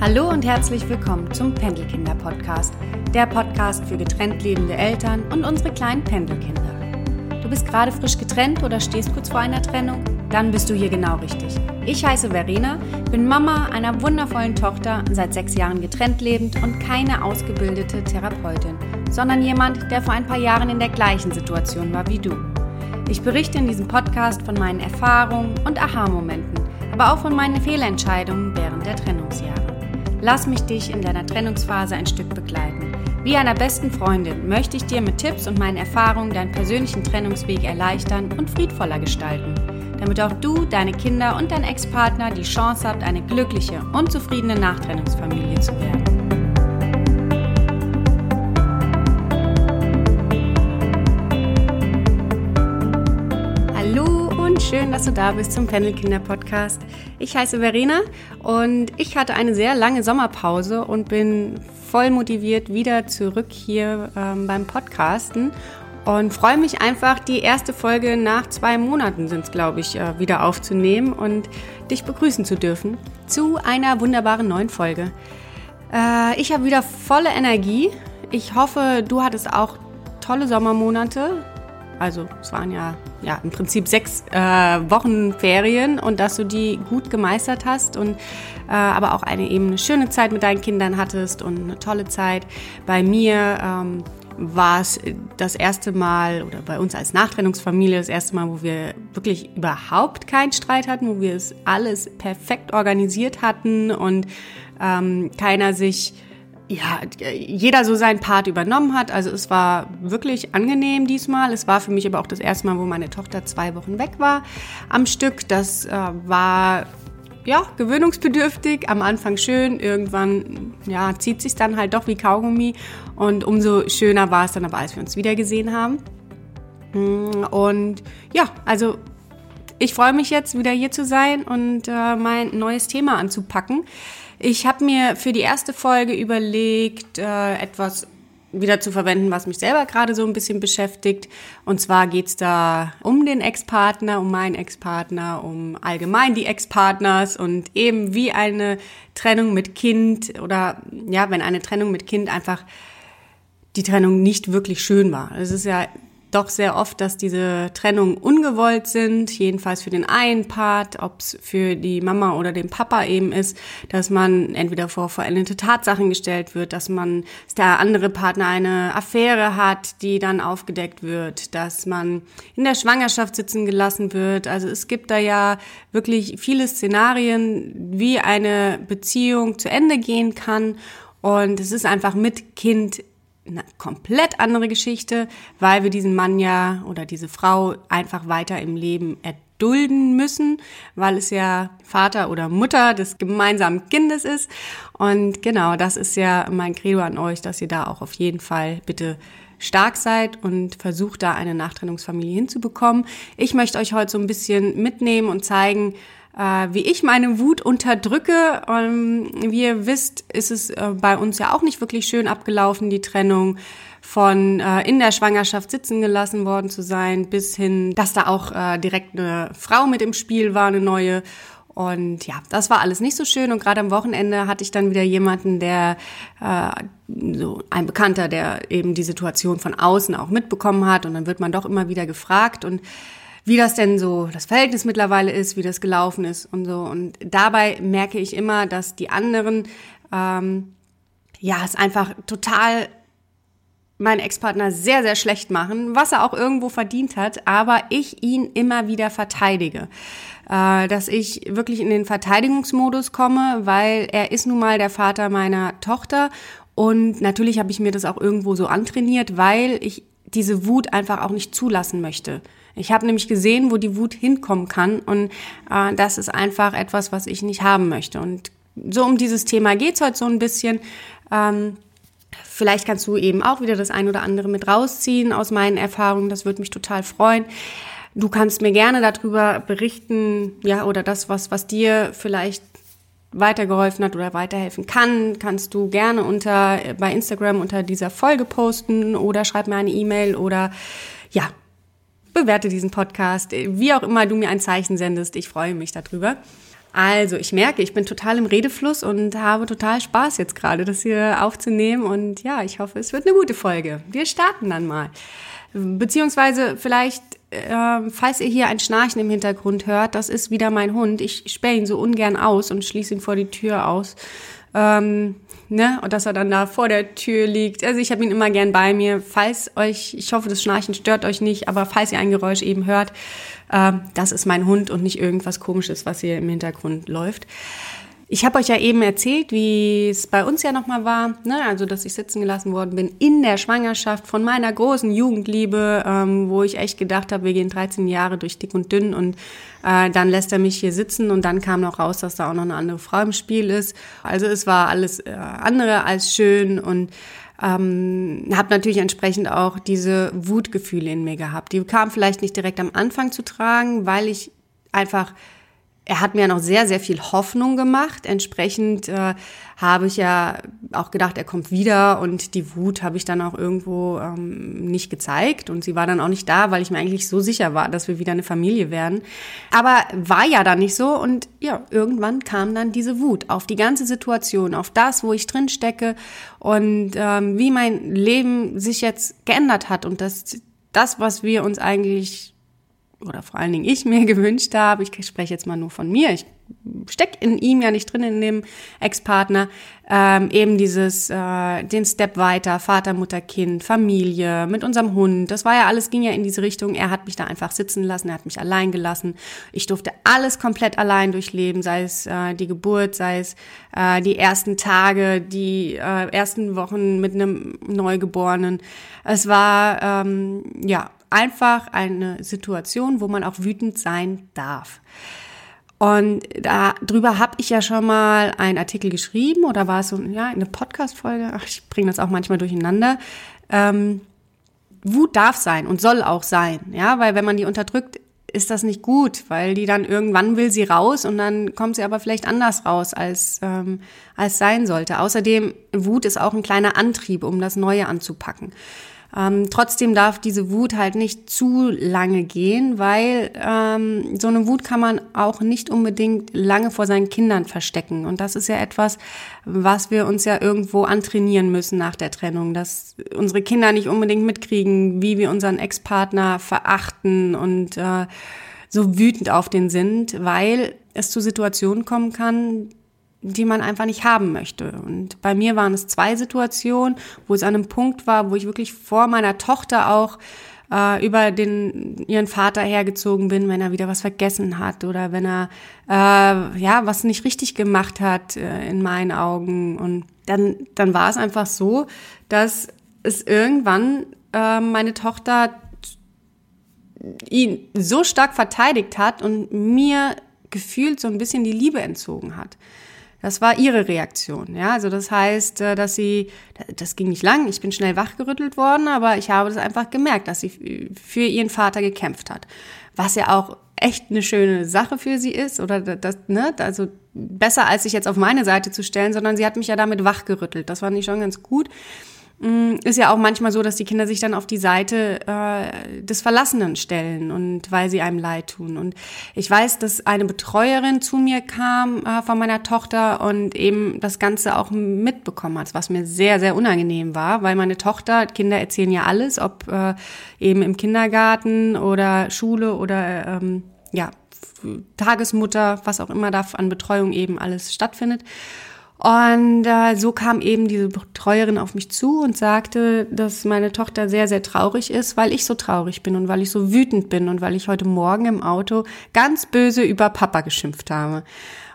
Hallo und herzlich willkommen zum Pendelkinder Podcast, der Podcast für getrennt lebende Eltern und unsere kleinen Pendelkinder. Du bist gerade frisch getrennt oder stehst kurz vor einer Trennung? Dann bist du hier genau richtig. Ich heiße Verena, bin Mama einer wundervollen Tochter, seit sechs Jahren getrennt lebend und keine ausgebildete Therapeutin, sondern jemand, der vor ein paar Jahren in der gleichen Situation war wie du. Ich berichte in diesem Podcast von meinen Erfahrungen und Aha-Momenten, aber auch von meinen Fehlentscheidungen während der Trennungsjahre. Lass mich dich in deiner Trennungsphase ein Stück begleiten. Wie einer besten Freundin möchte ich dir mit Tipps und meinen Erfahrungen deinen persönlichen Trennungsweg erleichtern und friedvoller gestalten, damit auch du, deine Kinder und dein Ex-Partner die Chance habt, eine glückliche und zufriedene Nachtrennungsfamilie zu werden. Schön, dass du da bist zum Pendelkinder Podcast. Ich heiße Verena und ich hatte eine sehr lange Sommerpause und bin voll motiviert wieder zurück hier ähm, beim Podcasten und freue mich einfach, die erste Folge nach zwei Monaten sind es, glaube ich, äh, wieder aufzunehmen und dich begrüßen zu dürfen zu einer wunderbaren neuen Folge. Äh, ich habe wieder volle Energie. Ich hoffe, du hattest auch tolle Sommermonate. Also es waren ja, ja im Prinzip sechs äh, Wochen Ferien und dass du die gut gemeistert hast und äh, aber auch eine eben eine schöne Zeit mit deinen Kindern hattest und eine tolle Zeit. Bei mir ähm, war es das erste Mal oder bei uns als Nachtrennungsfamilie das erste Mal, wo wir wirklich überhaupt keinen Streit hatten, wo wir es alles perfekt organisiert hatten und ähm, keiner sich ja, jeder so seinen Part übernommen hat. Also es war wirklich angenehm diesmal. Es war für mich aber auch das erste Mal, wo meine Tochter zwei Wochen weg war am Stück. Das äh, war ja gewöhnungsbedürftig. Am Anfang schön, irgendwann ja zieht sich dann halt doch wie Kaugummi und umso schöner war es dann aber, als wir uns wieder gesehen haben. Mm, und ja, also ich freue mich jetzt wieder hier zu sein und äh, mein neues Thema anzupacken. Ich habe mir für die erste Folge überlegt, äh, etwas wieder zu verwenden, was mich selber gerade so ein bisschen beschäftigt. Und zwar geht's da um den Ex-Partner, um meinen Ex-Partner, um allgemein die Ex-Partners und eben wie eine Trennung mit Kind oder ja, wenn eine Trennung mit Kind einfach die Trennung nicht wirklich schön war. Es ist ja doch sehr oft, dass diese Trennungen ungewollt sind, jedenfalls für den einen Part, ob es für die Mama oder den Papa eben ist, dass man entweder vor vollendete Tatsachen gestellt wird, dass man, dass der andere Partner eine Affäre hat, die dann aufgedeckt wird, dass man in der Schwangerschaft sitzen gelassen wird. Also es gibt da ja wirklich viele Szenarien, wie eine Beziehung zu Ende gehen kann. Und es ist einfach mit Kind eine komplett andere Geschichte, weil wir diesen Mann ja oder diese Frau einfach weiter im Leben erdulden müssen, weil es ja Vater oder Mutter des gemeinsamen Kindes ist. Und genau, das ist ja mein Credo an euch, dass ihr da auch auf jeden Fall bitte stark seid und versucht da eine Nachtrennungsfamilie hinzubekommen. Ich möchte euch heute so ein bisschen mitnehmen und zeigen, äh, wie ich meine Wut unterdrücke. Ähm, wie ihr wisst, ist es äh, bei uns ja auch nicht wirklich schön abgelaufen, die Trennung von äh, in der Schwangerschaft sitzen gelassen worden zu sein, bis hin, dass da auch äh, direkt eine Frau mit im Spiel war, eine neue. Und ja, das war alles nicht so schön. Und gerade am Wochenende hatte ich dann wieder jemanden, der äh, so ein Bekannter, der eben die Situation von außen auch mitbekommen hat. Und dann wird man doch immer wieder gefragt. Und wie das denn so das Verhältnis mittlerweile ist, wie das gelaufen ist und so. Und dabei merke ich immer, dass die anderen ähm, ja es einfach total meinen Ex-Partner sehr, sehr schlecht machen, was er auch irgendwo verdient hat, aber ich ihn immer wieder verteidige. Äh, dass ich wirklich in den Verteidigungsmodus komme, weil er ist nun mal der Vater meiner Tochter und natürlich habe ich mir das auch irgendwo so antrainiert, weil ich diese Wut einfach auch nicht zulassen möchte. Ich habe nämlich gesehen, wo die Wut hinkommen kann und äh, das ist einfach etwas, was ich nicht haben möchte. Und so um dieses Thema geht's heute so ein bisschen. Ähm, vielleicht kannst du eben auch wieder das ein oder andere mit rausziehen aus meinen Erfahrungen. Das würde mich total freuen. Du kannst mir gerne darüber berichten, ja, oder das, was, was dir vielleicht weitergeholfen hat oder weiterhelfen kann, kannst du gerne unter bei Instagram unter dieser Folge posten oder schreib mir eine E-Mail oder ja, bewerte diesen Podcast, wie auch immer du mir ein Zeichen sendest. Ich freue mich darüber. Also, ich merke, ich bin total im Redefluss und habe total Spaß jetzt gerade, das hier aufzunehmen. Und ja, ich hoffe, es wird eine gute Folge. Wir starten dann mal. Beziehungsweise vielleicht, äh, falls ihr hier ein Schnarchen im Hintergrund hört, das ist wieder mein Hund. Ich sperre ihn so ungern aus und schließe ihn vor die Tür aus. Ähm, ne? Und dass er dann da vor der Tür liegt. Also ich habe ihn immer gern bei mir. Falls euch, ich hoffe, das Schnarchen stört euch nicht, aber falls ihr ein Geräusch eben hört, äh, das ist mein Hund und nicht irgendwas komisches, was hier im Hintergrund läuft. Ich habe euch ja eben erzählt, wie es bei uns ja nochmal war, ne? also dass ich sitzen gelassen worden bin in der Schwangerschaft von meiner großen Jugendliebe, ähm, wo ich echt gedacht habe, wir gehen 13 Jahre durch dick und dünn und äh, dann lässt er mich hier sitzen und dann kam noch raus, dass da auch noch eine andere Frau im Spiel ist. Also es war alles äh, andere als schön und ähm, habe natürlich entsprechend auch diese Wutgefühle in mir gehabt. Die kamen vielleicht nicht direkt am Anfang zu tragen, weil ich einfach er hat mir noch sehr, sehr viel Hoffnung gemacht. Entsprechend äh, habe ich ja auch gedacht, er kommt wieder und die Wut habe ich dann auch irgendwo ähm, nicht gezeigt und sie war dann auch nicht da, weil ich mir eigentlich so sicher war, dass wir wieder eine Familie werden. Aber war ja dann nicht so und ja, irgendwann kam dann diese Wut auf die ganze Situation, auf das, wo ich drin stecke und ähm, wie mein Leben sich jetzt geändert hat und das, das, was wir uns eigentlich oder vor allen Dingen ich mir gewünscht habe, ich spreche jetzt mal nur von mir, ich stecke in ihm ja nicht drin, in dem Ex-Partner, ähm, eben dieses, äh, den Step weiter, Vater, Mutter, Kind, Familie, mit unserem Hund, das war ja alles, ging ja in diese Richtung, er hat mich da einfach sitzen lassen, er hat mich allein gelassen, ich durfte alles komplett allein durchleben, sei es äh, die Geburt, sei es äh, die ersten Tage, die äh, ersten Wochen mit einem Neugeborenen, es war, ähm, ja, einfach eine Situation, wo man auch wütend sein darf. Und darüber habe ich ja schon mal einen Artikel geschrieben oder war es so ja eine Podcast-Folge? Ach, ich bringe das auch manchmal durcheinander. Ähm, Wut darf sein und soll auch sein, ja, weil wenn man die unterdrückt, ist das nicht gut, weil die dann irgendwann will sie raus und dann kommt sie aber vielleicht anders raus, als, ähm, als sein sollte. Außerdem, Wut ist auch ein kleiner Antrieb, um das Neue anzupacken. Ähm, trotzdem darf diese Wut halt nicht zu lange gehen, weil ähm, so eine Wut kann man auch nicht unbedingt lange vor seinen Kindern verstecken. Und das ist ja etwas, was wir uns ja irgendwo antrainieren müssen nach der Trennung, dass unsere Kinder nicht unbedingt mitkriegen, wie wir unseren Ex-Partner verachten und äh, so wütend auf den sind, weil es zu Situationen kommen kann, die man einfach nicht haben möchte. Und bei mir waren es zwei Situationen, wo es an einem Punkt war, wo ich wirklich vor meiner Tochter auch äh, über den ihren Vater hergezogen bin, wenn er wieder was vergessen hat oder wenn er äh, ja was nicht richtig gemacht hat äh, in meinen Augen. Und dann dann war es einfach so, dass es irgendwann äh, meine Tochter ihn so stark verteidigt hat und mir gefühlt so ein bisschen die Liebe entzogen hat. Das war ihre Reaktion. Ja, also das heißt, äh, dass sie, das ging nicht lang, ich bin schnell wachgerüttelt worden, aber ich habe das einfach gemerkt, dass sie für ihren Vater gekämpft hat. Was ja auch echt eine schöne Sache für sie ist oder das, ne, also besser als sich jetzt auf meine Seite zu stellen, sondern sie hat mich ja damit wachgerüttelt. Das fand ich schon ganz gut. Mm, ist ja auch manchmal so, dass die Kinder sich dann auf die Seite äh, des Verlassenen stellen und weil sie einem leid tun. Und ich weiß, dass eine Betreuerin zu mir kam äh, von meiner Tochter und eben das Ganze auch mitbekommen hat, was mir sehr, sehr unangenehm war, weil meine Tochter, Kinder erzählen ja alles, ob äh, eben im Kindergarten oder Schule oder ähm, ja, Tagesmutter, was auch immer da an Betreuung eben alles stattfindet. Und äh, so kam eben diese Betreuerin auf mich zu und sagte, dass meine Tochter sehr, sehr traurig ist, weil ich so traurig bin und weil ich so wütend bin und weil ich heute Morgen im Auto ganz böse über Papa geschimpft habe.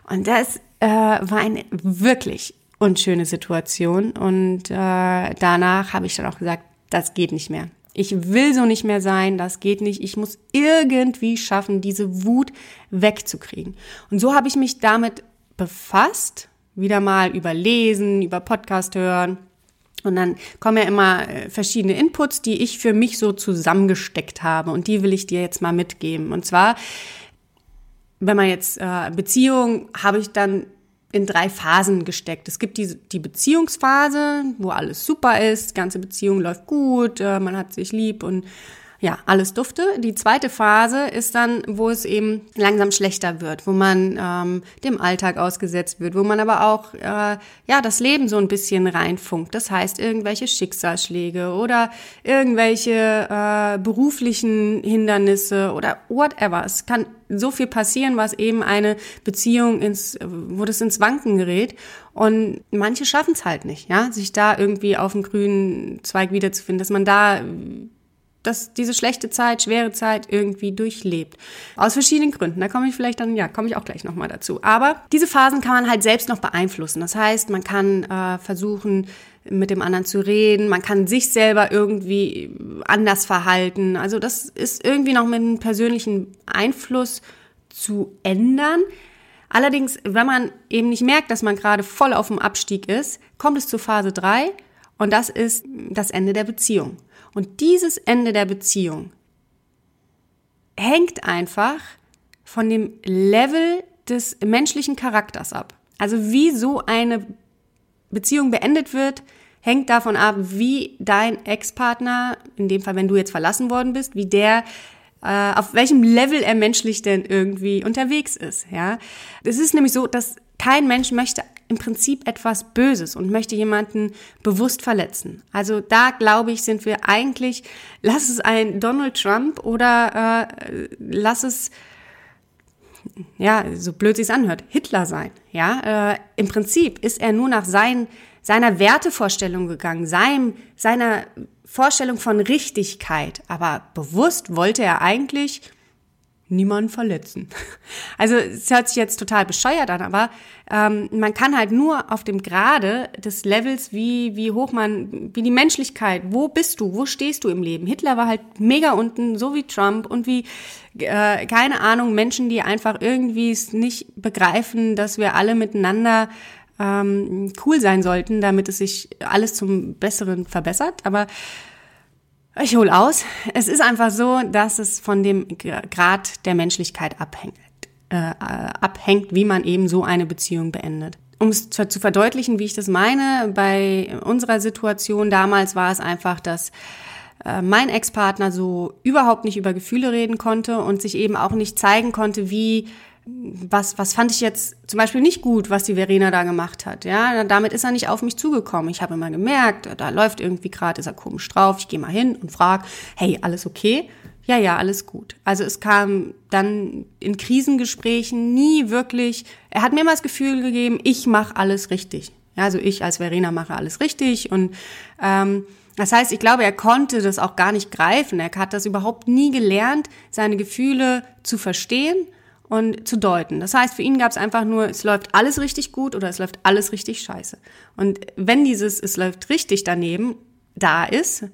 Und das äh, war eine wirklich unschöne Situation. Und äh, danach habe ich dann auch gesagt, das geht nicht mehr. Ich will so nicht mehr sein, das geht nicht. Ich muss irgendwie schaffen, diese Wut wegzukriegen. Und so habe ich mich damit befasst wieder mal überlesen, über Podcast hören. Und dann kommen ja immer äh, verschiedene Inputs, die ich für mich so zusammengesteckt habe. Und die will ich dir jetzt mal mitgeben. Und zwar, wenn man jetzt äh, Beziehung, habe ich dann in drei Phasen gesteckt. Es gibt die, die Beziehungsphase, wo alles super ist, ganze Beziehung läuft gut, äh, man hat sich lieb und ja, alles dufte. Die zweite Phase ist dann, wo es eben langsam schlechter wird, wo man ähm, dem Alltag ausgesetzt wird, wo man aber auch äh, ja das Leben so ein bisschen reinfunkt. Das heißt irgendwelche Schicksalsschläge oder irgendwelche äh, beruflichen Hindernisse oder whatever. Es kann so viel passieren, was eben eine Beziehung ins, wo das ins Wanken gerät. Und manche schaffen es halt nicht, ja, sich da irgendwie auf dem grünen Zweig wiederzufinden, dass man da das, diese schlechte Zeit, schwere Zeit irgendwie durchlebt. Aus verschiedenen Gründen. Da komme ich vielleicht dann, ja, komme ich auch gleich nochmal dazu. Aber diese Phasen kann man halt selbst noch beeinflussen. Das heißt, man kann äh, versuchen, mit dem anderen zu reden, man kann sich selber irgendwie anders verhalten. Also das ist irgendwie noch mit einem persönlichen Einfluss zu ändern. Allerdings, wenn man eben nicht merkt, dass man gerade voll auf dem Abstieg ist, kommt es zu Phase 3 und das ist das Ende der Beziehung. Und dieses Ende der Beziehung hängt einfach von dem Level des menschlichen Charakters ab. Also wie so eine Beziehung beendet wird, hängt davon ab, wie dein Ex-Partner, in dem Fall, wenn du jetzt verlassen worden bist, wie der äh, auf welchem Level er menschlich denn irgendwie unterwegs ist. Ja, es ist nämlich so, dass kein Mensch möchte im Prinzip etwas Böses und möchte jemanden bewusst verletzen. Also da glaube ich, sind wir eigentlich, lass es ein Donald Trump oder äh, lass es ja, so blöd sich's anhört, Hitler sein. Ja, äh, im Prinzip ist er nur nach sein, seiner Wertevorstellung gegangen, seinem, seiner Vorstellung von Richtigkeit. Aber bewusst wollte er eigentlich niemanden verletzen. Also es hört sich jetzt total bescheuert an, aber ähm, man kann halt nur auf dem Grade des Levels, wie, wie hoch man, wie die Menschlichkeit, wo bist du, wo stehst du im Leben? Hitler war halt mega unten, so wie Trump und wie, äh, keine Ahnung, Menschen, die einfach irgendwie es nicht begreifen, dass wir alle miteinander ähm, cool sein sollten, damit es sich alles zum Besseren verbessert. Aber ich hole aus. Es ist einfach so, dass es von dem Grad der Menschlichkeit abhängt, äh, abhängt, wie man eben so eine Beziehung beendet. Um es zu verdeutlichen, wie ich das meine, bei unserer Situation damals war es einfach, dass äh, mein Ex-Partner so überhaupt nicht über Gefühle reden konnte und sich eben auch nicht zeigen konnte, wie was, was fand ich jetzt zum Beispiel nicht gut, was die Verena da gemacht hat. Ja, damit ist er nicht auf mich zugekommen. Ich habe immer gemerkt, da läuft irgendwie gerade, ist er komisch drauf. Ich gehe mal hin und frage, hey, alles okay? Ja, ja, alles gut. Also es kam dann in Krisengesprächen nie wirklich, er hat mir immer das Gefühl gegeben, ich mache alles richtig. Ja, also ich als Verena mache alles richtig und ähm, das heißt, ich glaube, er konnte das auch gar nicht greifen. Er hat das überhaupt nie gelernt, seine Gefühle zu verstehen und zu deuten. Das heißt, für ihn gab es einfach nur, es läuft alles richtig gut oder es läuft alles richtig scheiße. Und wenn dieses es läuft richtig daneben da ist,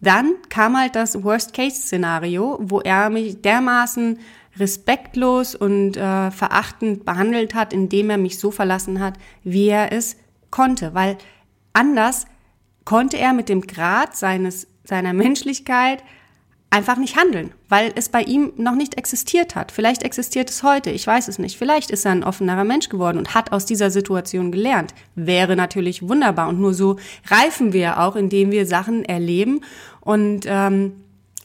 dann kam halt das Worst-Case-Szenario, wo er mich dermaßen respektlos und äh, verachtend behandelt hat, indem er mich so verlassen hat, wie er es konnte. Weil anders konnte er mit dem Grad seines, seiner Menschlichkeit einfach nicht handeln, weil es bei ihm noch nicht existiert hat. Vielleicht existiert es heute, ich weiß es nicht. Vielleicht ist er ein offenerer Mensch geworden und hat aus dieser Situation gelernt. Wäre natürlich wunderbar und nur so reifen wir auch, indem wir Sachen erleben und ähm,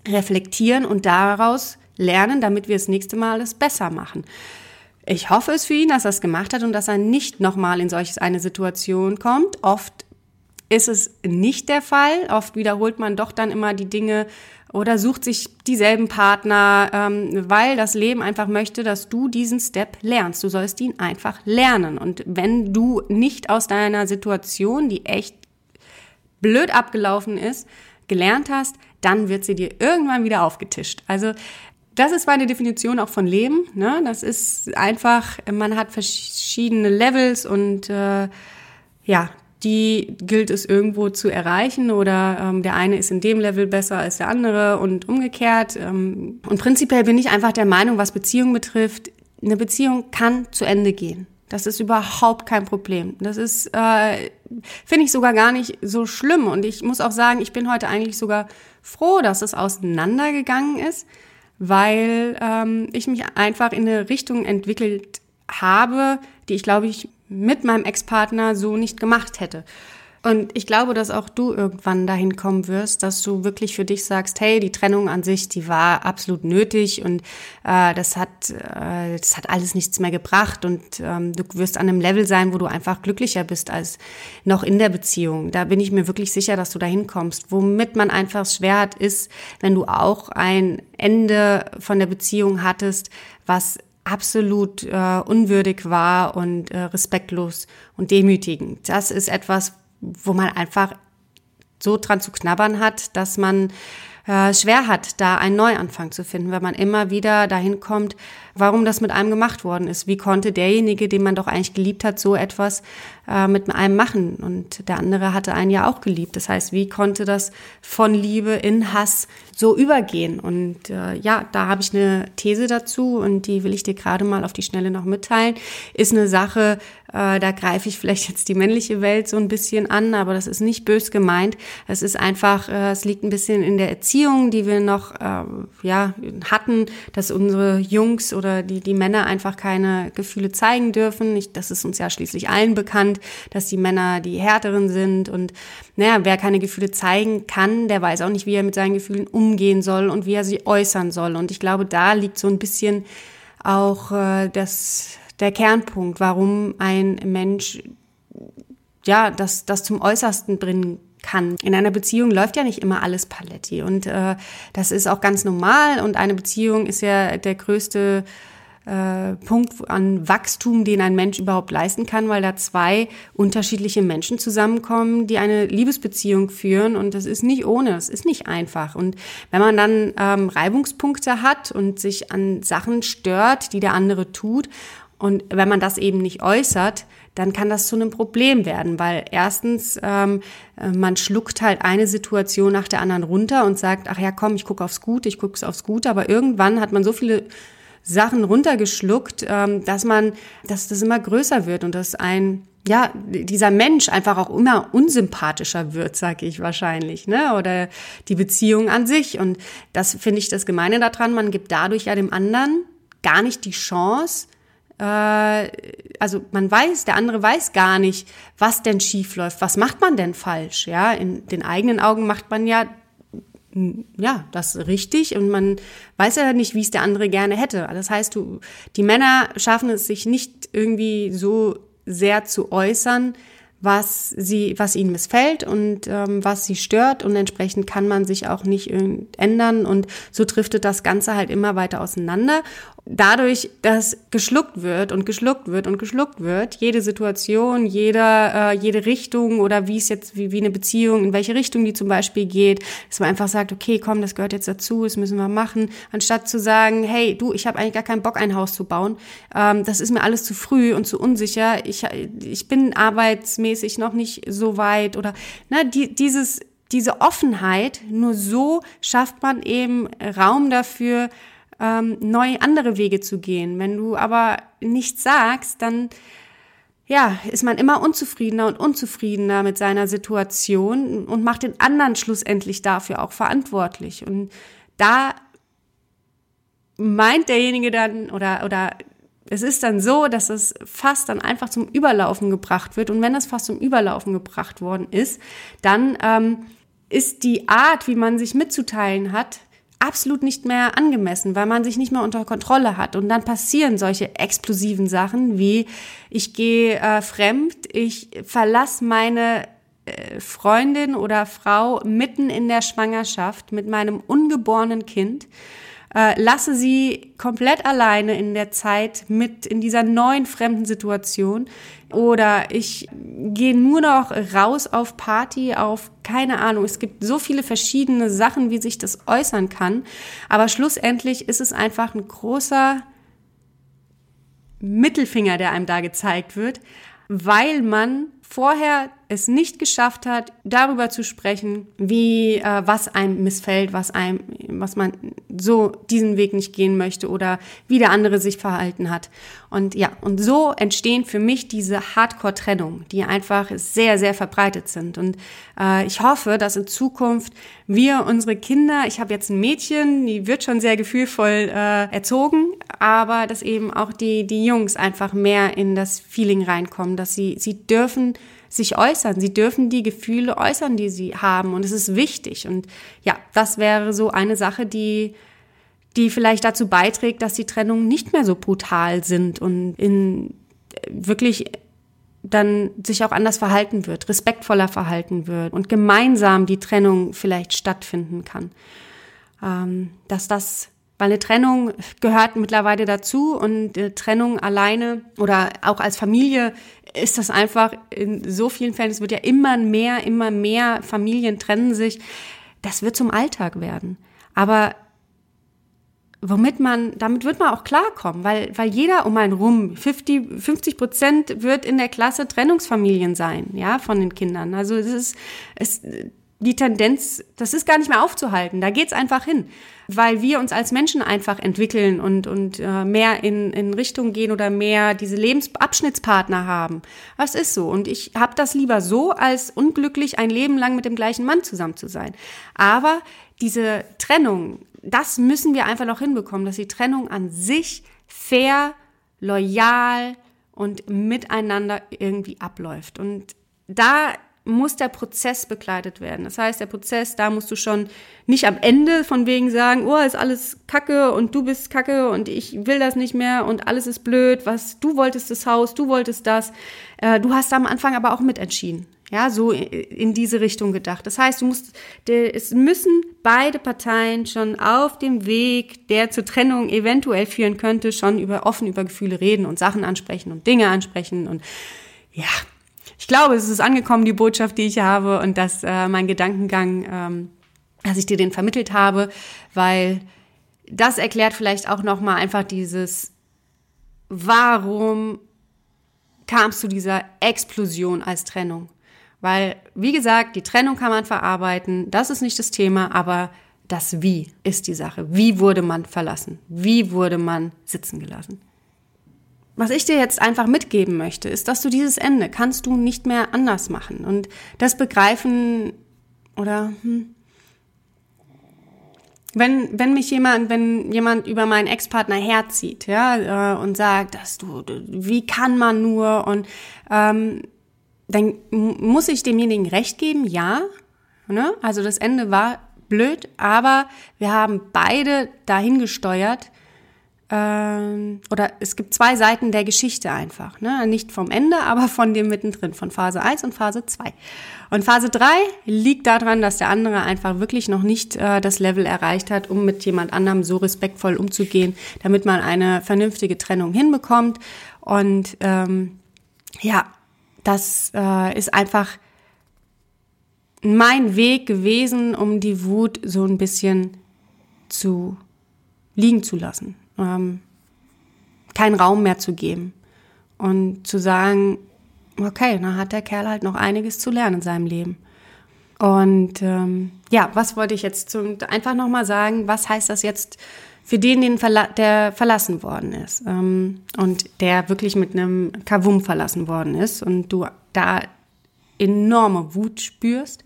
reflektieren und daraus lernen, damit wir das nächste Mal es besser machen. Ich hoffe es für ihn, dass er es gemacht hat und dass er nicht nochmal in solches eine Situation kommt. Oft ist es nicht der Fall. Oft wiederholt man doch dann immer die Dinge oder sucht sich dieselben Partner, ähm, weil das Leben einfach möchte, dass du diesen Step lernst. Du sollst ihn einfach lernen. Und wenn du nicht aus deiner Situation, die echt blöd abgelaufen ist, gelernt hast, dann wird sie dir irgendwann wieder aufgetischt. Also das ist meine Definition auch von Leben. Ne? Das ist einfach, man hat verschiedene Levels und äh, ja, die gilt es irgendwo zu erreichen oder ähm, der eine ist in dem Level besser als der andere und umgekehrt. Ähm, und prinzipiell bin ich einfach der Meinung, was Beziehungen betrifft, eine Beziehung kann zu Ende gehen. Das ist überhaupt kein Problem. Das ist, äh, finde ich sogar gar nicht so schlimm. Und ich muss auch sagen, ich bin heute eigentlich sogar froh, dass es auseinandergegangen ist, weil ähm, ich mich einfach in eine Richtung entwickelt habe, die ich glaube ich mit meinem Ex-Partner so nicht gemacht hätte. Und ich glaube, dass auch du irgendwann dahin kommen wirst, dass du wirklich für dich sagst, hey, die Trennung an sich, die war absolut nötig und äh, das hat äh, das hat alles nichts mehr gebracht und ähm, du wirst an einem Level sein, wo du einfach glücklicher bist als noch in der Beziehung. Da bin ich mir wirklich sicher, dass du dahin kommst. Womit man einfach schwer hat, ist, wenn du auch ein Ende von der Beziehung hattest, was absolut äh, unwürdig war und äh, respektlos und demütigend. Das ist etwas, wo man einfach so dran zu knabbern hat, dass man äh, schwer hat, da einen Neuanfang zu finden, weil man immer wieder dahin kommt, warum das mit einem gemacht worden ist. Wie konnte derjenige, den man doch eigentlich geliebt hat, so etwas äh, mit einem machen? Und der andere hatte einen ja auch geliebt. Das heißt, wie konnte das von Liebe in Hass so übergehen? Und äh, ja, da habe ich eine These dazu und die will ich dir gerade mal auf die Schnelle noch mitteilen. Ist eine Sache, äh, da greife ich vielleicht jetzt die männliche Welt so ein bisschen an, aber das ist nicht bös gemeint. Es ist einfach, äh, es liegt ein bisschen in der Erziehung, die wir noch äh, ja hatten, dass unsere Jungs oder die, die Männer einfach keine Gefühle zeigen dürfen. Ich, das ist uns ja schließlich allen bekannt, dass die Männer die härteren sind. Und naja, wer keine Gefühle zeigen kann, der weiß auch nicht, wie er mit seinen Gefühlen umgehen soll und wie er sie äußern soll. Und ich glaube, da liegt so ein bisschen auch äh, das, der Kernpunkt, warum ein Mensch ja, das, das zum Äußersten bringen kann. In einer Beziehung läuft ja nicht immer alles paletti und äh, das ist auch ganz normal und eine Beziehung ist ja der größte äh, Punkt an Wachstum, den ein Mensch überhaupt leisten kann, weil da zwei unterschiedliche Menschen zusammenkommen, die eine Liebesbeziehung führen und das ist nicht ohne, es ist nicht einfach. Und wenn man dann ähm, Reibungspunkte hat und sich an Sachen stört, die der andere tut und wenn man das eben nicht äußert, dann kann das zu einem Problem werden, weil erstens ähm, äh, man schluckt halt eine Situation nach der anderen runter und sagt, ach ja, komm, ich gucke aufs Gute, ich gucke aufs Gute, aber irgendwann hat man so viele Sachen runtergeschluckt, ähm, dass man, dass das immer größer wird und dass ein ja, dieser Mensch einfach auch immer unsympathischer wird, sage ich wahrscheinlich, ne? Oder die Beziehung an sich. Und das finde ich das Gemeine daran, man gibt dadurch ja dem anderen gar nicht die Chance, äh, also man weiß, der andere weiß gar nicht, was denn schief läuft, was macht man denn falsch, ja? In den eigenen Augen macht man ja ja, das richtig und man weiß ja nicht, wie es der andere gerne hätte. Das heißt, du, die Männer schaffen es sich nicht irgendwie so sehr zu äußern, was sie, was ihnen missfällt und ähm, was sie stört und entsprechend kann man sich auch nicht ändern und so driftet das Ganze halt immer weiter auseinander dadurch, dass geschluckt wird und geschluckt wird und geschluckt wird, jede Situation, jeder, äh, jede Richtung oder wie es jetzt, wie, wie eine Beziehung, in welche Richtung die zum Beispiel geht, dass man einfach sagt, okay, komm, das gehört jetzt dazu, das müssen wir machen, anstatt zu sagen, hey, du, ich habe eigentlich gar keinen Bock, ein Haus zu bauen, ähm, das ist mir alles zu früh und zu unsicher, ich, ich bin arbeitsmäßig noch nicht so weit oder ne, die, dieses, diese Offenheit, nur so schafft man eben Raum dafür, ähm, neu andere Wege zu gehen. Wenn du aber nichts sagst, dann ja, ist man immer unzufriedener und unzufriedener mit seiner Situation und macht den anderen schlussendlich dafür auch verantwortlich. Und da meint derjenige dann oder, oder es ist dann so, dass es fast dann einfach zum Überlaufen gebracht wird. Und wenn es fast zum Überlaufen gebracht worden ist, dann ähm, ist die Art, wie man sich mitzuteilen hat, absolut nicht mehr angemessen, weil man sich nicht mehr unter Kontrolle hat. Und dann passieren solche explosiven Sachen wie ich gehe äh, fremd, ich verlasse meine äh, Freundin oder Frau mitten in der Schwangerschaft mit meinem ungeborenen Kind äh, lasse sie komplett alleine in der Zeit mit in dieser neuen fremden Situation. Oder ich gehe nur noch raus auf Party, auf keine Ahnung. Es gibt so viele verschiedene Sachen, wie sich das äußern kann. Aber schlussendlich ist es einfach ein großer Mittelfinger, der einem da gezeigt wird, weil man vorher es nicht geschafft hat, darüber zu sprechen, wie äh, was einem missfällt, was einem, was man so diesen Weg nicht gehen möchte oder wie der andere sich verhalten hat. Und ja, und so entstehen für mich diese Hardcore-Trennungen, die einfach sehr, sehr verbreitet sind. Und äh, ich hoffe, dass in Zukunft wir unsere Kinder, ich habe jetzt ein Mädchen, die wird schon sehr gefühlvoll äh, erzogen, aber dass eben auch die die Jungs einfach mehr in das Feeling reinkommen, dass sie sie dürfen sich äußern. Sie dürfen die Gefühle äußern, die sie haben. Und es ist wichtig. Und ja, das wäre so eine Sache, die, die vielleicht dazu beiträgt, dass die Trennungen nicht mehr so brutal sind und in wirklich dann sich auch anders verhalten wird, respektvoller verhalten wird und gemeinsam die Trennung vielleicht stattfinden kann. Ähm, dass das, weil eine Trennung gehört mittlerweile dazu und äh, Trennung alleine oder auch als Familie ist das einfach in so vielen Fällen, es wird ja immer mehr, immer mehr Familien trennen sich. Das wird zum Alltag werden. Aber womit man, damit wird man auch klarkommen, weil, weil jeder um einen rum, 50, 50 Prozent wird in der Klasse Trennungsfamilien sein, ja, von den Kindern. Also es ist, es, die Tendenz, das ist gar nicht mehr aufzuhalten. Da geht's einfach hin, weil wir uns als Menschen einfach entwickeln und, und äh, mehr in, in Richtung gehen oder mehr diese Lebensabschnittspartner haben. Das ist so. Und ich habe das lieber so, als unglücklich ein Leben lang mit dem gleichen Mann zusammen zu sein. Aber diese Trennung, das müssen wir einfach noch hinbekommen, dass die Trennung an sich fair, loyal und miteinander irgendwie abläuft. Und da muss der Prozess begleitet werden. Das heißt, der Prozess, da musst du schon nicht am Ende von wegen sagen, oh, ist alles Kacke und du bist Kacke und ich will das nicht mehr und alles ist blöd, was du wolltest das Haus, du wolltest das. Äh, du hast am Anfang aber auch mitentschieden. Ja, so in diese Richtung gedacht. Das heißt, du musst, es müssen beide Parteien schon auf dem Weg, der zur Trennung eventuell führen könnte, schon über offen über Gefühle reden und Sachen ansprechen und Dinge ansprechen und ja, ich glaube, es ist angekommen, die Botschaft, die ich habe und dass äh, mein Gedankengang, ähm, dass ich dir den vermittelt habe, weil das erklärt vielleicht auch noch mal einfach dieses, warum kam es zu dieser Explosion als Trennung? Weil, wie gesagt, die Trennung kann man verarbeiten, das ist nicht das Thema, aber das Wie ist die Sache. Wie wurde man verlassen? Wie wurde man sitzen gelassen? Was ich dir jetzt einfach mitgeben möchte, ist, dass du dieses Ende kannst du nicht mehr anders machen. Und das begreifen oder hm, wenn, wenn mich jemand, wenn jemand über meinen Ex-Partner herzieht, ja, äh, und sagt, dass du, wie kann man nur und ähm, dann muss ich demjenigen recht geben, ja. Ne? Also das Ende war blöd, aber wir haben beide dahin gesteuert, ähm, oder es gibt zwei Seiten der Geschichte einfach. Ne? Nicht vom Ende, aber von dem mittendrin, von Phase 1 und Phase 2. Und Phase 3 liegt daran, dass der andere einfach wirklich noch nicht äh, das Level erreicht hat, um mit jemand anderem so respektvoll umzugehen, damit man eine vernünftige Trennung hinbekommt. Und ähm, ja, das äh, ist einfach mein Weg gewesen, um die Wut so ein bisschen zu liegen zu lassen ähm, keinen Raum mehr zu geben und zu sagen, okay, dann hat der Kerl halt noch einiges zu lernen in seinem Leben. Und ähm, ja, was wollte ich jetzt zum, einfach nochmal sagen, was heißt das jetzt für den, den verla der verlassen worden ist ähm, und der wirklich mit einem Kavum verlassen worden ist und du da enorme Wut spürst,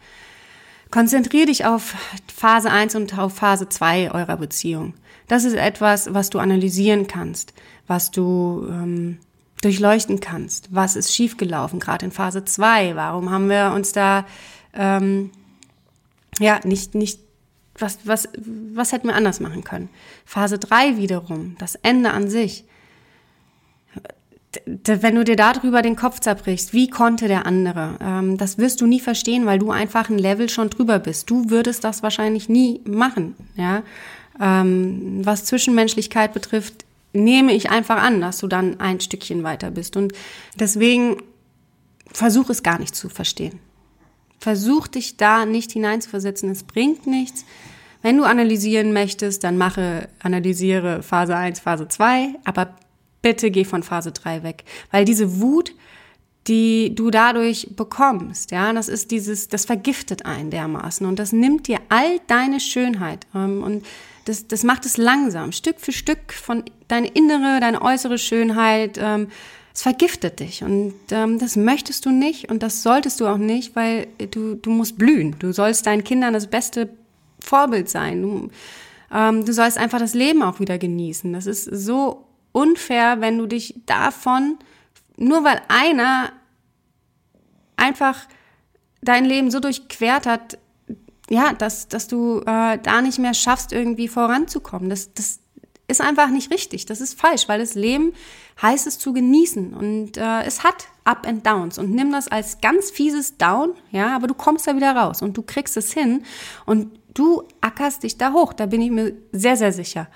konzentriere dich auf Phase 1 und auf Phase 2 eurer Beziehung. Das ist etwas, was du analysieren kannst, was du ähm, durchleuchten kannst. Was ist schiefgelaufen, gerade in Phase 2? Warum haben wir uns da ähm, ja nicht, nicht was, was, was hätten wir anders machen können? Phase 3 wiederum, das Ende an sich. Wenn du dir darüber den Kopf zerbrichst, wie konnte der andere? Ähm, das wirst du nie verstehen, weil du einfach ein Level schon drüber bist. Du würdest das wahrscheinlich nie machen, ja. Ähm, was Zwischenmenschlichkeit betrifft, nehme ich einfach an, dass du dann ein Stückchen weiter bist. Und deswegen versuch es gar nicht zu verstehen. Versuch dich da nicht hineinzuversetzen. Es bringt nichts. Wenn du analysieren möchtest, dann mache, analysiere Phase 1, Phase 2, aber bitte geh von Phase 3 weg. Weil diese Wut, die du dadurch bekommst, ja, das ist dieses, das vergiftet einen dermaßen und das nimmt dir all deine Schönheit. Ähm, und das, das macht es langsam, Stück für Stück von deine innere, deine äußere Schönheit. Ähm, es vergiftet dich und ähm, das möchtest du nicht und das solltest du auch nicht, weil du, du musst blühen. Du sollst deinen Kindern das beste Vorbild sein. Du, ähm, du sollst einfach das Leben auch wieder genießen. Das ist so unfair, wenn du dich davon, nur weil einer einfach dein Leben so durchquert hat, ja, dass, dass du äh, da nicht mehr schaffst, irgendwie voranzukommen. Das, das ist einfach nicht richtig. Das ist falsch, weil das Leben heißt es zu genießen und äh, es hat Up and Downs und nimm das als ganz fieses Down, ja, aber du kommst da wieder raus und du kriegst es hin und du ackerst dich da hoch. Da bin ich mir sehr, sehr sicher.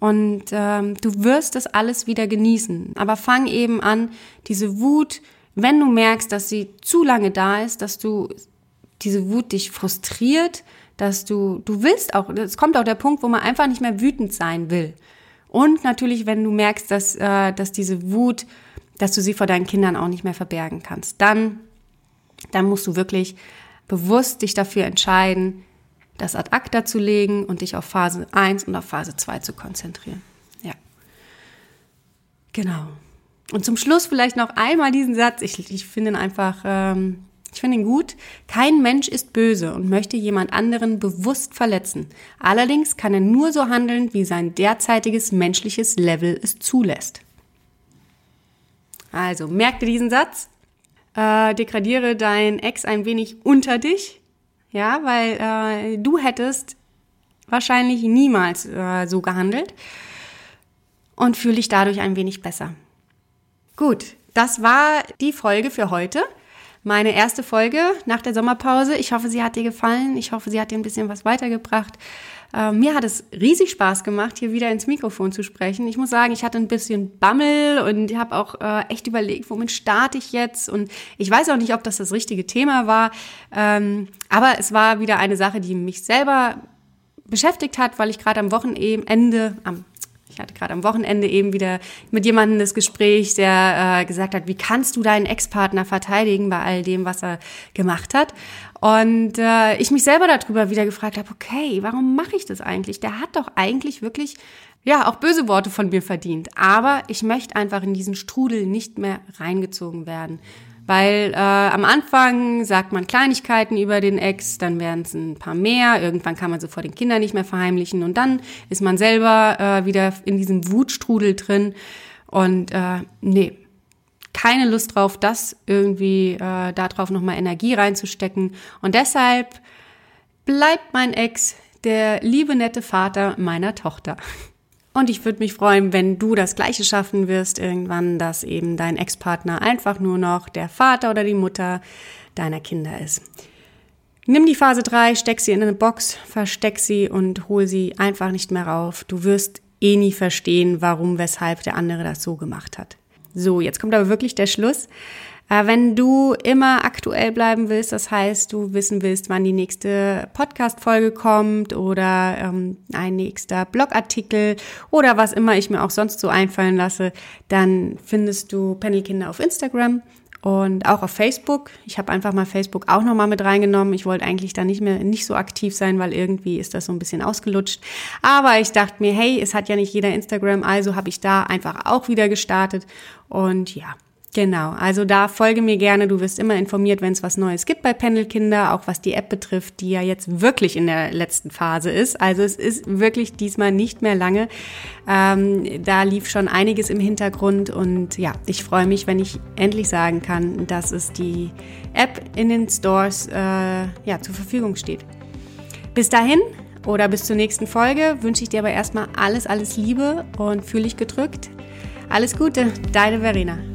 Und ähm, du wirst das alles wieder genießen. Aber fang eben an, diese Wut, wenn du merkst, dass sie zu lange da ist, dass du diese Wut dich frustriert, dass du, du willst auch, es kommt auch der Punkt, wo man einfach nicht mehr wütend sein will. Und natürlich, wenn du merkst, dass, äh, dass diese Wut, dass du sie vor deinen Kindern auch nicht mehr verbergen kannst, dann, dann musst du wirklich bewusst dich dafür entscheiden, das ad acta zu legen und dich auf Phase 1 und auf Phase 2 zu konzentrieren. Ja. Genau. Und zum Schluss vielleicht noch einmal diesen Satz. Ich, ich finde ihn einfach, ähm, ich finde ihn gut. Kein Mensch ist böse und möchte jemand anderen bewusst verletzen. Allerdings kann er nur so handeln, wie sein derzeitiges menschliches Level es zulässt. Also, merk dir diesen Satz. Äh, degradiere dein Ex ein wenig unter dich. Ja, weil äh, du hättest wahrscheinlich niemals äh, so gehandelt und fühle dich dadurch ein wenig besser. Gut, das war die Folge für heute meine erste Folge nach der Sommerpause. Ich hoffe, sie hat dir gefallen. Ich hoffe, sie hat dir ein bisschen was weitergebracht. Äh, mir hat es riesig Spaß gemacht, hier wieder ins Mikrofon zu sprechen. Ich muss sagen, ich hatte ein bisschen Bammel und habe auch äh, echt überlegt, womit starte ich jetzt. Und ich weiß auch nicht, ob das das richtige Thema war. Ähm, aber es war wieder eine Sache, die mich selber beschäftigt hat, weil ich gerade am Wochenende, am ich hatte gerade am Wochenende eben wieder mit jemandem das Gespräch, der äh, gesagt hat, wie kannst du deinen Ex-Partner verteidigen bei all dem, was er gemacht hat? Und äh, ich mich selber darüber wieder gefragt habe, okay, warum mache ich das eigentlich? Der hat doch eigentlich wirklich ja, auch böse Worte von mir verdient. Aber ich möchte einfach in diesen Strudel nicht mehr reingezogen werden. Weil äh, am Anfang sagt man Kleinigkeiten über den Ex, dann werden es ein paar mehr, irgendwann kann man sie vor den Kindern nicht mehr verheimlichen und dann ist man selber äh, wieder in diesem Wutstrudel drin. Und äh, nee, keine Lust drauf, das irgendwie äh, darauf nochmal Energie reinzustecken. Und deshalb bleibt mein Ex der liebe nette Vater meiner Tochter. Und ich würde mich freuen, wenn du das Gleiche schaffen wirst irgendwann, dass eben dein Ex-Partner einfach nur noch der Vater oder die Mutter deiner Kinder ist. Nimm die Phase 3, steck sie in eine Box, versteck sie und hol sie einfach nicht mehr rauf. Du wirst eh nie verstehen, warum, weshalb der andere das so gemacht hat. So, jetzt kommt aber wirklich der Schluss. Äh, wenn du immer aktuell bleiben willst, das heißt, du wissen willst, wann die nächste Podcast-Folge kommt oder ähm, ein nächster Blogartikel oder was immer ich mir auch sonst so einfallen lasse, dann findest du Panelkinder auf Instagram und auch auf Facebook. Ich habe einfach mal Facebook auch nochmal mit reingenommen. Ich wollte eigentlich da nicht mehr nicht so aktiv sein, weil irgendwie ist das so ein bisschen ausgelutscht. Aber ich dachte mir, hey, es hat ja nicht jeder Instagram, also habe ich da einfach auch wieder gestartet. Und ja, Genau, also da folge mir gerne. Du wirst immer informiert, wenn es was Neues gibt bei Pendelkinder, auch was die App betrifft, die ja jetzt wirklich in der letzten Phase ist. Also es ist wirklich diesmal nicht mehr lange. Ähm, da lief schon einiges im Hintergrund und ja, ich freue mich, wenn ich endlich sagen kann, dass es die App in den Stores äh, ja, zur Verfügung steht. Bis dahin oder bis zur nächsten Folge wünsche ich dir aber erstmal alles, alles Liebe und fühle dich gedrückt. Alles Gute, deine Verena.